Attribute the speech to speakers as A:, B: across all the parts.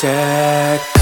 A: protect.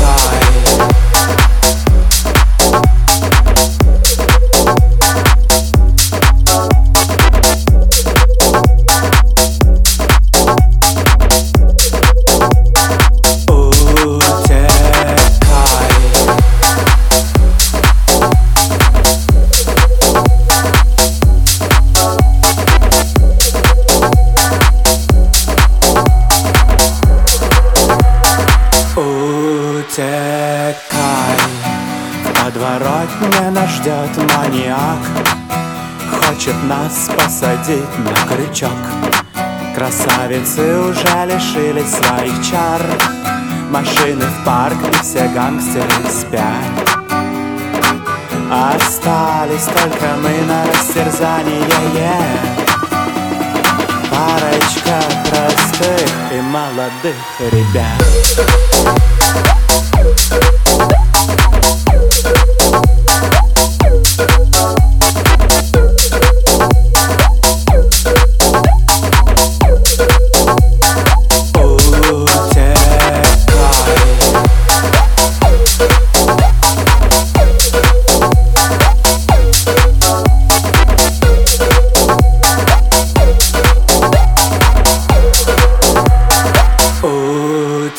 A: Подворотне нас ждет маньяк. Хочет нас посадить на крючок. Красавицы уже лишились своих чар. Машины в парк и все гангстеры спят. Остались только мы на растерзание yeah. Парочка простых и молодых ребят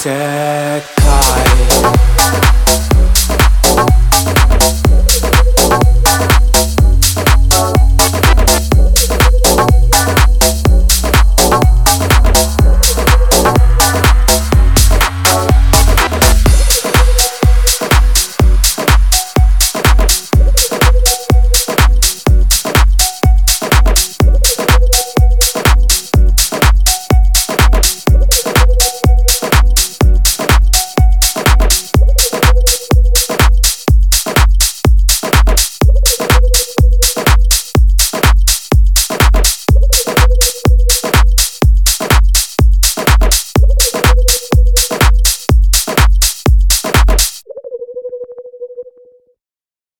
A: tech.